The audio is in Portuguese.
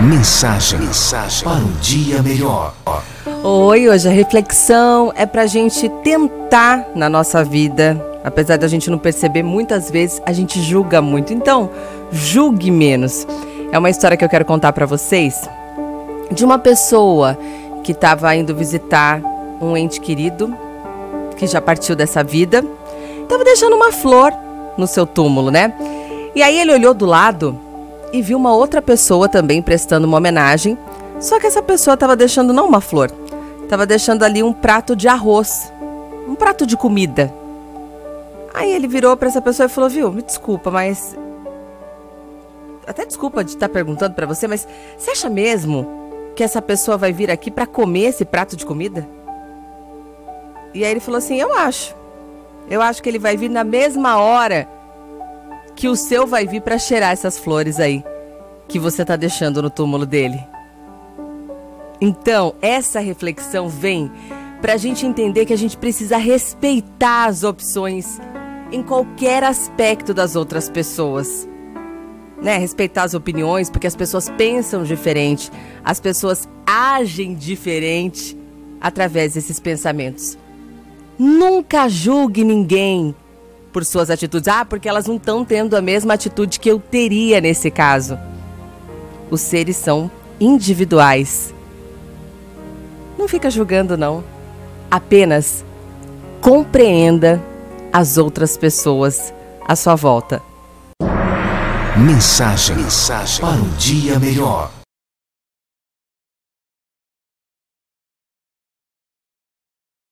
Mensagem, mensagem para um dia melhor. Oi, hoje a reflexão é pra gente tentar na nossa vida, apesar da gente não perceber, muitas vezes a gente julga muito. Então, julgue menos. É uma história que eu quero contar para vocês de uma pessoa que estava indo visitar um ente querido que já partiu dessa vida, estava deixando uma flor no seu túmulo, né? E aí ele olhou do lado e viu uma outra pessoa também prestando uma homenagem, só que essa pessoa estava deixando não uma flor, estava deixando ali um prato de arroz, um prato de comida. Aí ele virou para essa pessoa e falou: "Viu, me desculpa, mas até desculpa de estar perguntando para você, mas você acha mesmo que essa pessoa vai vir aqui para comer esse prato de comida?" E aí ele falou assim: "Eu acho. Eu acho que ele vai vir na mesma hora que o seu vai vir para cheirar essas flores aí que você tá deixando no túmulo dele. Então, essa reflexão vem para a gente entender que a gente precisa respeitar as opções em qualquer aspecto das outras pessoas. Né? Respeitar as opiniões, porque as pessoas pensam diferente, as pessoas agem diferente através desses pensamentos. Nunca julgue ninguém por suas atitudes. Ah, porque elas não estão tendo a mesma atitude que eu teria nesse caso. Os seres são individuais. Não fica julgando, não. Apenas compreenda as outras pessoas à sua volta. Mensagem, mensagem para um dia melhor.